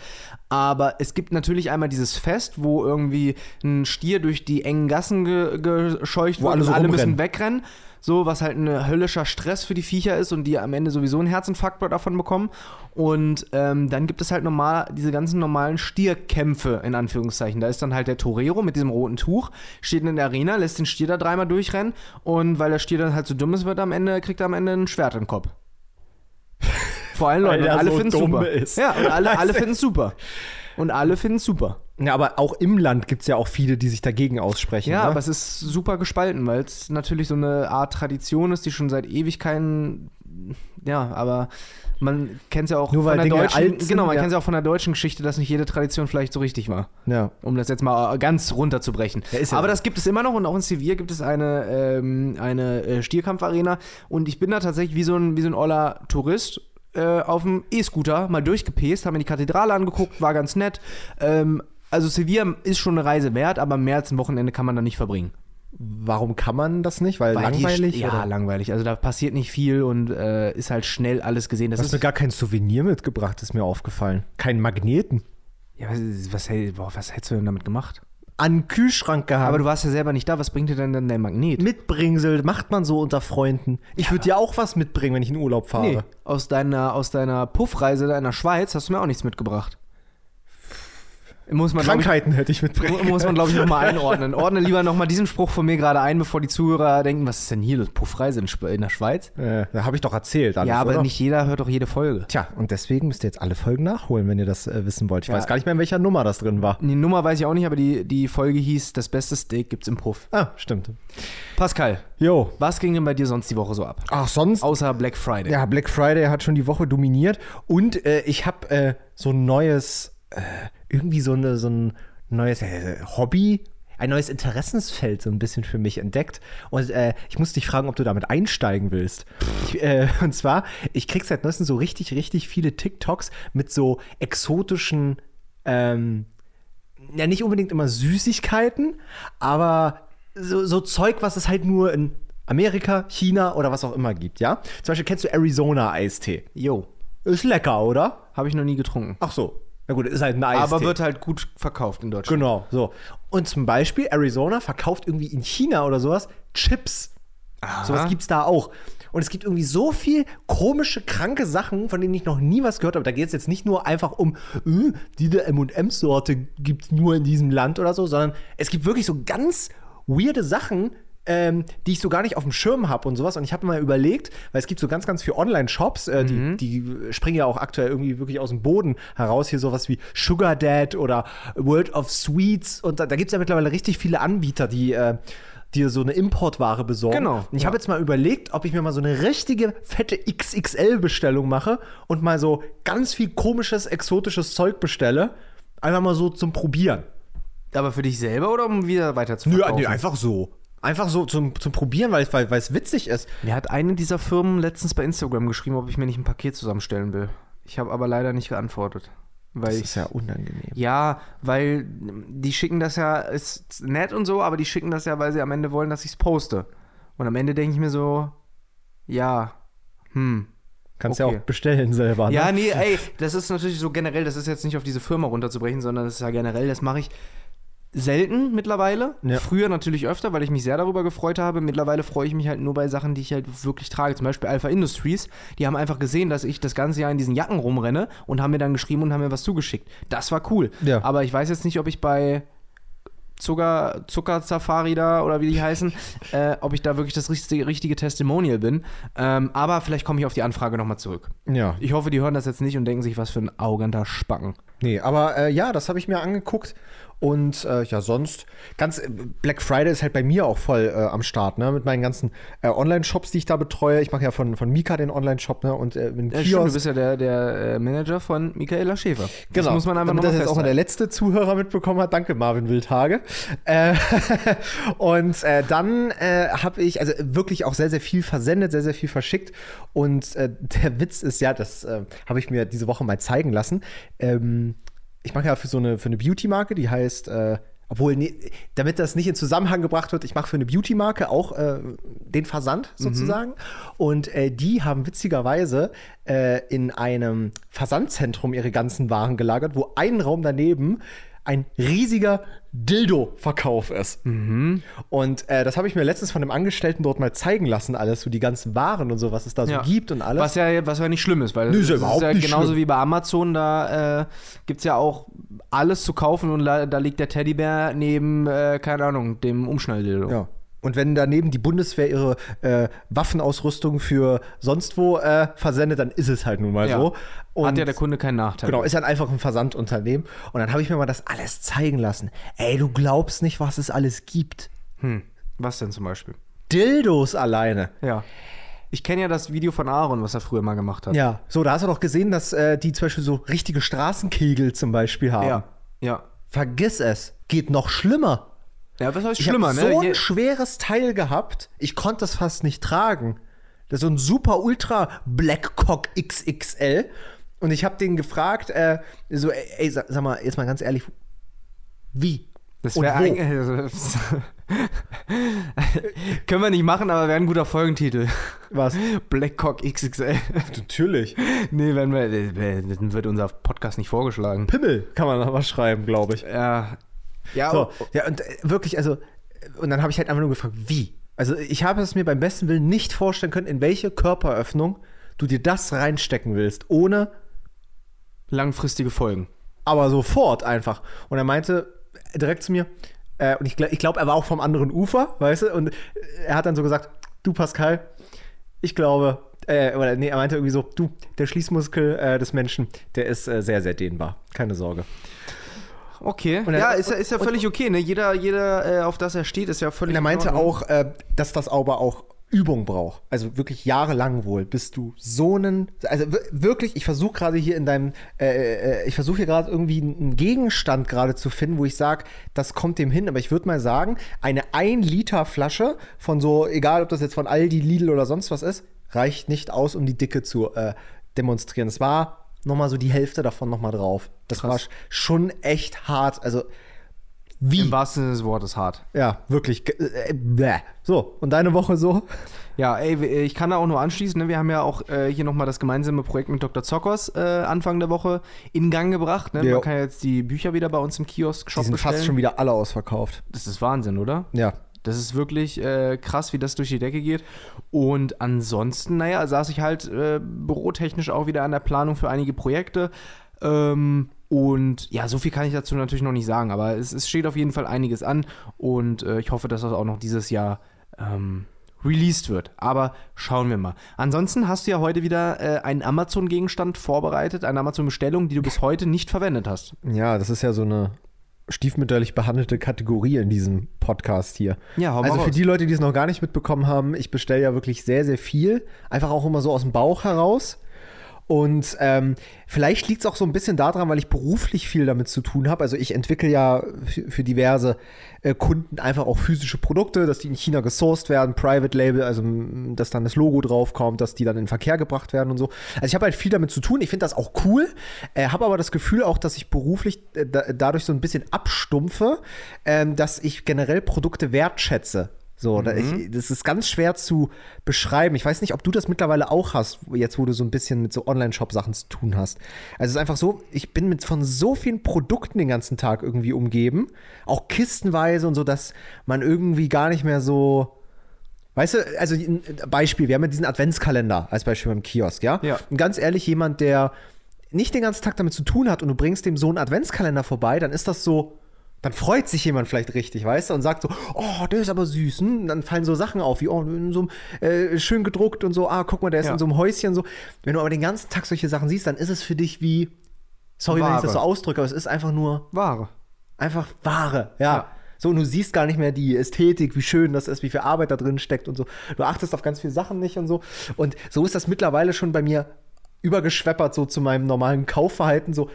Aber es gibt natürlich einmal dieses Fest, wo irgendwie ein Stier durch die engen Gassen ge gescheucht Wo wird alle und so alle rumrennen. müssen wegrennen. So, was halt ein höllischer Stress für die Viecher ist und die am Ende sowieso einen Herzinfarkt davon bekommen. Und ähm, dann gibt es halt normal diese ganzen normalen Stierkämpfe, in Anführungszeichen. Da ist dann halt der Torero mit diesem roten Tuch, steht in der Arena, lässt den Stier da dreimal durchrennen und weil der Stier dann halt so dumm ist, wird am Ende, kriegt er am Ende ein Schwert im Kopf. Vor allen Leuten. Alle so finden dumm super. ist. Ja, und alle, alle finden super. Und alle finden super. Ja, aber auch im Land gibt es ja auch viele, die sich dagegen aussprechen. Ja, ne? aber es ist super gespalten, weil es natürlich so eine Art Tradition ist, die schon seit Ewigkeiten, ja, aber man kennt es ja auch Nur von der Dinge deutschen, alt sind, genau, man ja. kennt es ja auch von der deutschen Geschichte, dass nicht jede Tradition vielleicht so richtig war. ja. Um das jetzt mal ganz runterzubrechen. Ja, ja Aber das gibt es immer noch und auch in Sevilla gibt es eine, ähm, eine äh, Stierkampfarena und ich bin da tatsächlich wie so ein, wie so ein oller Tourist äh, auf dem E-Scooter mal durchgepest, habe mir die Kathedrale angeguckt, war ganz nett. Ähm, also Sevilla ist schon eine Reise wert, aber mehr als ein Wochenende kann man da nicht verbringen. Warum kann man das nicht? Weil, Weil die- langweilig? ja, oder? langweilig. Also da passiert nicht viel und äh, ist halt schnell alles gesehen. Das Du hast mir gar kein Souvenir mitgebracht, ist mir aufgefallen. Keinen Magneten. ja, was, was, boah, was hättest du denn damit gemacht? An den Kühlschrank gehabt. Aber du warst ja selber nicht da. Was bringt dir denn dann der Magnet? Mitbringsel macht man so unter Freunden. Ich würde dir auch was mitbringen, wenn ich in Urlaub fahre. Nee, aus deiner, aus deiner Puffreise da in der Schweiz hast du mir auch nichts mitgebracht. Muss man, glaub ich, Krankheiten hätte ich mitbringen. Mu- Muss man, glaube ich, nochmal einordnen. Ordne lieber nochmal diesen Spruch von mir gerade ein, bevor die Zuhörer denken, was ist denn hier das Puffreise in, in der Schweiz? Äh, da habe ich doch erzählt. Alles, ja, aber oder? nicht jeder hört doch jede Folge. Tja, und deswegen müsst ihr jetzt alle Folgen nachholen, wenn ihr das äh, wissen wollt. Ich Ja. weiß gar nicht mehr, in welcher Nummer das drin war. Die Nummer weiß ich auch nicht, aber die, die Folge hieß Das beste Steak gibt's im Puff. Ah, stimmt. Pascal, Jo. was ging denn bei dir sonst die Woche so ab? Ach, sonst? Außer Black Friday. Ja, Black Friday hat schon die Woche dominiert. Und äh, ich habe äh, so ein neues, äh, irgendwie so, eine, so ein neues äh, Hobby, ein neues Interessensfeld so ein bisschen für mich entdeckt. Und äh, ich muss dich fragen, ob du damit einsteigen willst. Ich, äh, und zwar, ich krieg seit neuestem so richtig, richtig viele TikToks mit so exotischen, ähm, ja, nicht unbedingt immer Süßigkeiten, aber so, so Zeug, was es halt nur in Amerika, China oder was auch immer gibt, ja? Zum Beispiel kennst du Arizona-Eistee. Jo, Ist lecker, oder? habe ich noch nie getrunken. Ach so. Na gut, ist halt ein Eistee. Aber wird halt gut verkauft in Deutschland. Genau, so. Und zum Beispiel Arizona verkauft irgendwie in China oder sowas Chips. Aha. Sowas gibt's da auch. Und es gibt irgendwie so viel komische, kranke Sachen, von denen ich noch nie was gehört habe. Da geht es jetzt nicht nur einfach um, äh, diese M&M-Sorte gibt's nur in diesem Land oder so, sondern es gibt wirklich so ganz weirde Sachen, ähm, die ich so gar nicht auf dem Schirm habe und sowas. Und ich habe mal überlegt, weil es gibt so ganz, ganz viele Online-Shops, äh, die, die springen ja auch aktuell irgendwie wirklich aus dem Boden heraus. Hier sowas wie Sugar Dad oder World of Sweets. Und da, da gibt es ja mittlerweile richtig viele Anbieter, die äh, dir so eine Importware besorgen. Genau, Und ich ja. habe jetzt mal überlegt, ob ich mir mal so eine richtige fette XXL-Bestellung mache und mal so ganz viel komisches, exotisches Zeug bestelle. Einfach mal so zum Probieren. Aber für dich selber oder um wieder weiter zu Nö, verkaufen? nee, einfach so. Einfach so zum, zum Probieren, weil es weil, weil es witzig ist. Mir hat eine dieser Firmen letztens bei Instagram geschrieben, ob ich mir nicht ein Paket zusammenstellen will. Ich habe aber leider nicht geantwortet. Weil ich, ja unangenehm. ja, weil die schicken das ja, ist nett und so, aber die schicken das ja, weil sie am Ende wollen, dass ich es poste. Und am Ende denke ich mir so, ja, hm. Kannst Okay. ja auch bestellen selber. Ne? Ja, nee, ey, das ist natürlich so generell, das ist jetzt nicht auf diese Firma runterzubrechen, sondern das ist ja generell, das mache ich selten mittlerweile. Ja. Früher natürlich öfter, weil ich mich sehr darüber gefreut habe. Mittlerweile freue ich mich halt nur bei Sachen, die ich halt wirklich trage. Zum Beispiel Alpha Industries. Die haben einfach gesehen, dass ich das ganze Jahr in diesen Jacken rumrenne und haben mir dann geschrieben und haben mir was zugeschickt. Das war cool. Ja. Aber ich weiß jetzt nicht, ob ich bei Zucker, Zucker Safari da oder wie die heißen, äh, ob ich da wirklich das richtige, richtige Testimonial bin. Ähm, aber vielleicht komme ich auf die Anfrage nochmal zurück. ja. Ich hoffe, die hören das jetzt nicht und denken sich, was für ein arroganter Spacken. Nee, aber äh, ja, das habe ich mir angeguckt. Und äh, ja, sonst, ganz äh, Black Friday ist halt bei mir auch voll äh, am Start, ne? Mit meinen ganzen äh, Online-Shops, die ich da betreue. Ich mache ja von, von Mika den Online-Shop, ne? Und äh, mit Ja, dem stimmt, du Kiosk. bist ja der, der äh, Manager von Michaela Schäfer. Genau. Das muss man einfach Damit noch das jetzt auch mal der letzte Zuhörer mitbekommen hat. Danke, Marvin Wildhage. Äh, und dann habe ich also wirklich auch sehr, sehr viel versendet, sehr, sehr viel verschickt. Und der Witz ist ja, das habe ich mir diese Woche mal zeigen lassen. Ähm, ich mache ja für so eine, für eine Beauty-Marke, die heißt, äh, obwohl, nee, damit das nicht in Zusammenhang gebracht wird, ich mache für eine Beauty-Marke auch äh, den Versand sozusagen. Und äh, die haben witzigerweise äh, in einem Versandzentrum ihre ganzen Waren gelagert, wo ein Raum daneben ein riesiger Dildo-Verkauf ist. Und äh, das habe ich mir letztens von einem Angestellten dort mal zeigen lassen, alles, so die ganzen Waren und so, was es da so Ja. gibt und alles. Was ja, was ja nicht schlimm ist, weil das ist ja überhaupt nicht genauso schlimm. wie bei Amazon, da äh, gibt es ja auch alles zu kaufen und da, da liegt der Teddybär neben, äh, keine Ahnung, dem Umschnalldildo. Ja. Und wenn daneben die Bundeswehr ihre äh, Waffenausrüstung für sonst wo äh, versendet, dann ist es halt nun mal Ja. so. Und Hat ja der Kunde keinen Nachteil. Genau, ist halt einfach ein Versandunternehmen. Und dann habe ich mir mal das alles zeigen lassen. Ey, du glaubst nicht, was es alles gibt. Hm. Was denn zum Beispiel? Dildos alleine. Ja. Ich kenne ja das Video von Aaron, was er früher mal gemacht hat. Ja, so, da hast du doch gesehen, dass äh, die zum Beispiel so richtige Straßenkegel zum Beispiel haben. Ja. Ja, Vergiss es. Geht noch schlimmer. Ja was heißt Ich schlimmer, ne? so ein schweres Teil gehabt, ich konnte es fast nicht tragen. Das ist so ein super ultra Blackcock XXL. Und ich habe den gefragt, äh, so, ey, ey, sag, sag mal, jetzt mal ganz ehrlich, wie? Das wäre eigentlich. Können wir nicht machen, aber wäre ein guter Folgentitel. Was? Blackcock XXL. Natürlich. nee, wenn wir, äh, dann wird unser Podcast nicht vorgeschlagen. Pimmel kann man aber schreiben, glaube ich. Ja. Ja, So, ja, und äh, wirklich, also, äh, und dann habe ich halt einfach nur gefragt, wie? Also, ich habe es mir beim besten Willen nicht vorstellen können, in welche Körperöffnung du dir das reinstecken willst, ohne, langfristige Folgen. aber sofort einfach. Und er meinte direkt zu mir, äh, und ich, gl- ich glaube, er war auch vom anderen Ufer, weißt du, und er hat dann so gesagt, du Pascal, ich glaube, äh, oder nee, er meinte irgendwie so, du, der Schließmuskel äh, des Menschen, der ist äh, sehr, sehr dehnbar. Keine Sorge. Okay. Er- ja, ist ja, ist ja und- völlig okay, ne? Jeder, jeder äh, auf das er steht, ist ja völlig Und er in meinte auch, äh, dass das aber auch Übung braucht. Also wirklich jahrelang wohl, bis du so einen. Also wirklich, ich versuche gerade hier in deinem. Äh, äh, ich versuche hier gerade irgendwie einen Gegenstand gerade zu finden, wo ich sage, das kommt dem hin. Aber ich würde mal sagen, eine 1-Liter-Flasche von so, egal ob das jetzt von Aldi, Lidl oder sonst was ist, reicht nicht aus, um die Dicke zu äh, demonstrieren. Es war nochmal so die Hälfte davon nochmal drauf. Das Krass. war sch- schon echt hart. Also. Wie? Im wahrsten Sinne des Wortes hart. Ja, wirklich. Äh, bäh. So, und deine Woche so? Ja, ey, wir- ich kann da auch nur anschließen. Ne? Wir haben ja auch äh, hier nochmal das gemeinsame Projekt mit Dr. Zockers äh, Anfang der Woche in Gang gebracht. Ne? Ja. Man kann ja jetzt die Bücher wieder bei uns im Kiosk-Shop Die sind bestellen. fast schon wieder alle ausverkauft. das ist Wahnsinn, oder? Ja. Das ist wirklich äh, krass, wie das durch die Decke geht. Und ansonsten, naja, saß ich halt äh, bürotechnisch auch wieder an der Planung für einige Projekte. Ähm, und ja, so viel kann ich dazu natürlich noch nicht sagen, aber es, es steht auf jeden Fall einiges an und äh, ich hoffe, dass das auch noch dieses Jahr ähm, released wird. Aber schauen wir mal. Ansonsten hast du ja heute wieder äh, einen Amazon-Gegenstand vorbereitet, eine Amazon-Bestellung, die du bis heute nicht verwendet hast. Ja, das ist ja so eine stiefmütterlich behandelte Kategorie in diesem Podcast hier. Ja, hau mal Also für raus. die Leute, die es noch gar nicht mitbekommen haben, ich bestelle ja wirklich sehr, sehr viel. Einfach auch immer so aus dem Bauch heraus. Und ähm, vielleicht liegt es auch so ein bisschen daran, weil ich beruflich viel damit zu tun habe. Also ich entwickle ja für, diverse äh, Kunden einfach auch physische Produkte, dass die in China gesourced werden, Private Label, also dass dann das Logo draufkommt, dass die dann in den Verkehr gebracht werden und so. Also ich habe halt viel damit zu tun. Ich finde das auch cool, äh, habe aber das Gefühl auch, dass ich beruflich äh, da, dadurch so ein bisschen abstumpfe, ähm, dass ich generell Produkte wertschätze. So, da ich, das ist ganz schwer zu beschreiben. Ich weiß nicht, ob du das mittlerweile auch hast, jetzt wo du so ein bisschen mit so Online-Shop-Sachen zu tun hast. Also es ist einfach so, ich bin mit von so vielen Produkten den ganzen Tag irgendwie umgeben, auch kistenweise und so, dass man irgendwie gar nicht mehr so Weißt du, also ein Beispiel, wir haben ja diesen Adventskalender als Beispiel beim Kiosk, ja? Ja. Und ganz ehrlich, jemand, der nicht den ganzen Tag damit zu tun hat und du bringst dem so einen Adventskalender vorbei, dann ist das so, dann freut sich jemand vielleicht richtig, weißt du, und sagt so, oh, der ist aber süß. Hm? Dann fallen so Sachen auf, wie, oh, in so einem, äh, schön gedruckt und so, ah, guck mal, der ist Ja. in so einem Häuschen so. Wenn du aber den ganzen Tag solche Sachen siehst, dann ist es für dich wie, sorry, wenn ich Ware. das so ausdrücke, aber es ist einfach nur Ware. einfach Ware, ja. Ja. So, und du siehst gar nicht mehr die Ästhetik, wie schön das ist, wie viel Arbeit da drin steckt und so. Du achtest auf ganz viele Sachen nicht und so. Und so ist das mittlerweile schon bei mir übergeschweppert, so zu meinem normalen Kaufverhalten. So,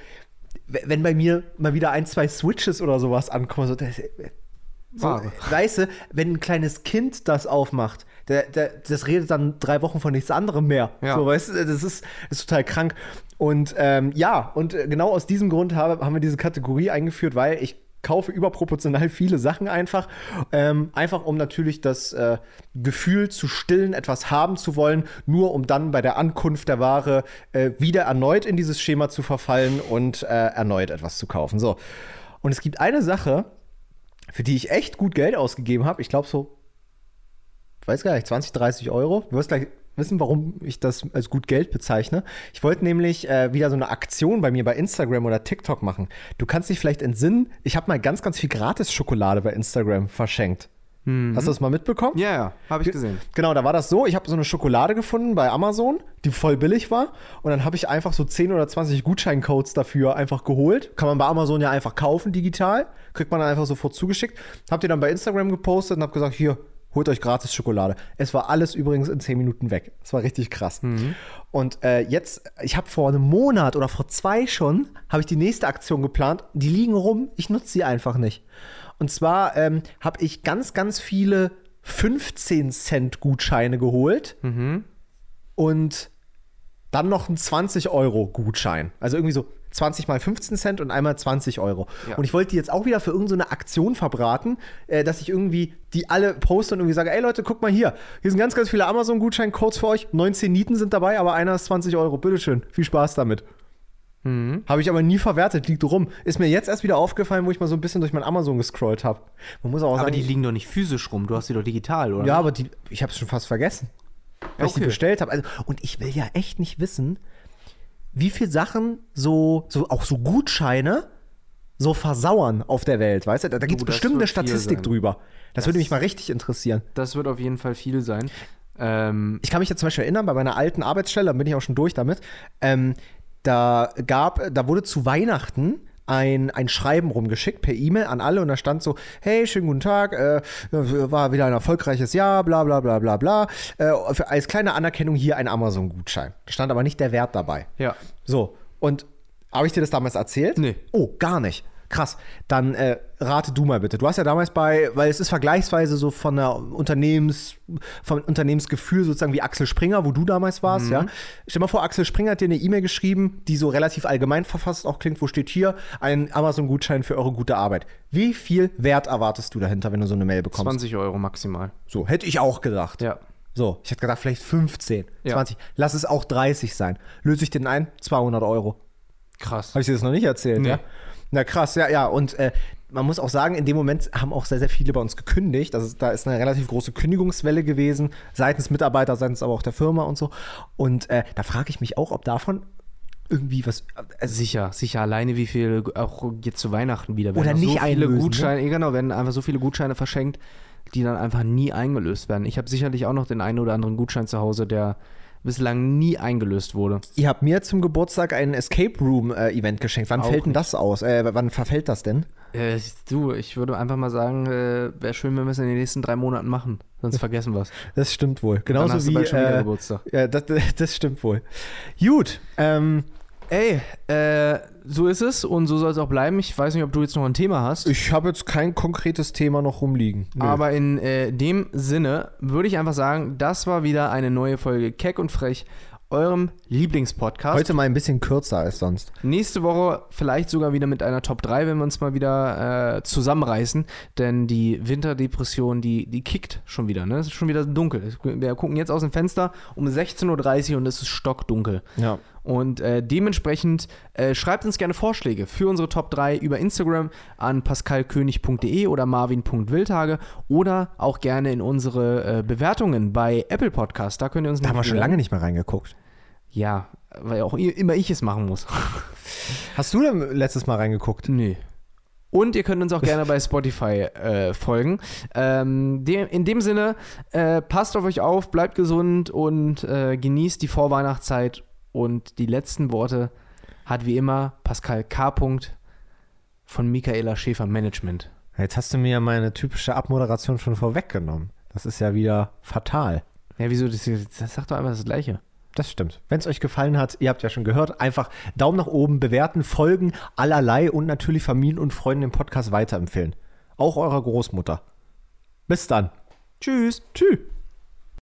wenn bei mir mal wieder ein, zwei Switches oder sowas ankommen, so, das, so Ware. weißt du, wenn ein kleines Kind das aufmacht, der, der, das redet dann drei Wochen von nichts anderem mehr. Ja. So, weißt du, das ist, das ist total krank. Und ähm, ja, und äh, genau aus diesem Grund habe, haben wir diese Kategorie eingeführt, weil ich kaufe überproportional viele Sachen einfach. Ähm, einfach um natürlich das äh, Gefühl zu stillen, etwas haben zu wollen, nur um dann bei der Ankunft der Ware äh, wieder erneut in dieses Schema zu verfallen und äh, erneut etwas zu kaufen. So. Und es gibt eine Sache, für die ich echt gut Geld ausgegeben habe. Ich glaube so, weiß gar nicht, 20, 30 Euro. Du wirst gleich wissen, warum ich das als gut Geld bezeichne. Ich wollte nämlich äh, wieder so eine Aktion bei mir bei Instagram oder TikTok machen. Du kannst dich vielleicht entsinnen, ich habe mal ganz, ganz viel Gratis-Schokolade bei Instagram verschenkt. Hast du das mal mitbekommen? Ja, ja, habe ich gesehen. Genau, da war das so, ich habe so eine Schokolade gefunden bei Amazon, die voll billig war. Und dann habe ich einfach so 10 oder 20 Gutscheincodes dafür einfach geholt. Kann man bei Amazon ja einfach kaufen, digital. Kriegt man dann einfach sofort zugeschickt. Hab die dann bei Instagram gepostet und habe gesagt, hier, holt euch gratis Schokolade. Es war alles übrigens in 10 Minuten weg. Das war richtig krass. Und äh, jetzt, ich habe vor einem Monat oder vor zwei schon, habe ich die nächste Aktion geplant. Die liegen rum, ich nutze sie einfach nicht. Und zwar ähm, habe ich ganz, ganz viele 15 Cent Gutscheine geholt und dann noch einen 20 Euro Gutschein. Also irgendwie so 20 mal 15 Cent und einmal 20 Euro. Ja. Und ich wollte die jetzt auch wieder für irgendeine Aktion verbraten, äh, dass ich irgendwie die alle poste und irgendwie sage, ey Leute, guck mal hier, hier sind ganz, ganz viele Amazon-Gutscheincodes für euch. 19 Nieten sind dabei, aber einer ist 20 Euro. Bitteschön, viel Spaß damit. Habe ich aber nie verwertet, liegt rum. Ist mir jetzt erst wieder aufgefallen, wo ich mal so ein bisschen durch mein Amazon gescrollt habe. Man muss auch Aber sagen, die liegen doch nicht physisch rum, du hast die doch digital, oder? ja, aber die, ich habe es schon fast vergessen, weil ich die Okay. bestellt habe. Also, und ich will ja echt nicht wissen, wie viel Sachen so, so auch so Gutscheine so versauern auf der Welt, weißt du? Da, da gibt es das bestimmt eine Statistik drüber. Das, würde mich mal richtig interessieren. Das wird auf jeden Fall viel sein. Ähm, Ich kann mich jetzt zum Beispiel erinnern, bei meiner alten Arbeitsstelle, da bin ich auch schon durch damit, ähm, da gab, da wurde zu Weihnachten ein, ein Schreiben rumgeschickt per E-Mail an alle und da stand so, hey, schönen guten Tag, äh, war wieder ein erfolgreiches Jahr, bla bla bla bla bla. Äh, als kleine Anerkennung hier ein Amazon-Gutschein. Da stand aber nicht der Wert dabei. ja. So, und habe ich dir das damals erzählt? Nee. Oh, gar nicht. Krass. Dann äh, rate du mal bitte. Du hast ja damals bei, weil es ist vergleichsweise so von der Unternehmens, vom Unternehmensgefühl sozusagen wie Axel Springer, wo du damals warst, ja. Stell mal vor, Axel Springer hat dir eine E-Mail geschrieben, die so relativ allgemein verfasst auch klingt, wo steht hier ein Amazon-Gutschein für eure gute Arbeit. Wie viel Wert erwartest du dahinter, wenn du so eine Mail bekommst? 20 Euro maximal. So, hätte ich auch gedacht. Ja. So, ich hätte gedacht, vielleicht 15, Ja. 20. Lass es auch 30 sein. Löse ich den ein? 200 Euro. Krass. Habe ich dir das noch nicht erzählt, Nee. ja? Na krass, ja, ja. Und äh, man muss auch sagen, in dem Moment haben auch sehr, sehr viele bei uns gekündigt. Also da ist eine relativ große Kündigungswelle gewesen, seitens Mitarbeiter, seitens aber auch der Firma und so. Und äh, da frage ich mich auch, ob davon irgendwie was. Also, Sicher, sicher. Alleine wie viel auch jetzt zu Weihnachten wieder Oder werden. nicht so viele einlösen, Gutscheine, ja, genau, werden einfach so viele Gutscheine verschenkt, die dann einfach nie eingelöst werden. Ich habe sicherlich auch noch den einen oder anderen Gutschein zu Hause, der bislang nie eingelöst wurde. ihr habt mir zum Geburtstag ein Escape Room äh, Event geschenkt. Wann Auch fällt denn nicht. das aus? Äh, wann verfällt das denn? Äh, du, ich würde einfach mal sagen, äh, wäre schön, wenn wir es in den nächsten drei Monaten machen. Sonst vergessen wir es. Das stimmt wohl. Genauso wie. äh, Geburtstag. ja, das, das stimmt wohl. Gut. Ähm, Ey, äh, so ist es und so soll es auch bleiben. Ich weiß nicht, ob du jetzt noch ein Thema hast. ich habe jetzt kein konkretes Thema noch rumliegen. Nö. Aber in äh, dem Sinne würde ich einfach sagen, das war wieder eine neue Folge Keck und Frech, eurem Lieblingspodcast. Heute mal ein bisschen kürzer als sonst. Nächste Woche vielleicht sogar wieder mit einer Top 3, wenn wir uns mal wieder äh, zusammenreißen. Denn die Winterdepression, die, die kickt schon wieder. Ne? Es ist schon wieder dunkel. Wir gucken jetzt aus dem Fenster um 16.30 Uhr und es ist stockdunkel. Ja. Und äh, dementsprechend äh, schreibt uns gerne Vorschläge für unsere Top 3 über Instagram an pascalkönig.de oder marvin.wildhage oder auch gerne in unsere äh, Bewertungen bei Apple Podcast. Da könnt ihr uns Da haben wir schon lange nicht mehr reingeguckt. Ja, weil auch immer ich es machen muss. Hast du denn letztes Mal reingeguckt? Nee. Und ihr könnt uns auch gerne bei Spotify äh, folgen. Ähm, de in dem Sinne, äh, passt auf euch auf, bleibt gesund und äh, genießt die Vorweihnachtszeit. Und die letzten Worte hat wie immer Pascal K. Von Michaela Schäfer Management. Jetzt hast du mir ja meine typische Abmoderation schon vorweggenommen. Das ist ja wieder fatal. Ja, wieso? Das, das sagt doch einfach das Gleiche. Das stimmt. Wenn es euch gefallen hat, ihr habt ja schon gehört, einfach Daumen nach oben, bewerten, folgen, allerlei und natürlich Familien und Freunden den Podcast weiterempfehlen. Auch eurer Großmutter. Bis dann. Tschüss. Tschüss.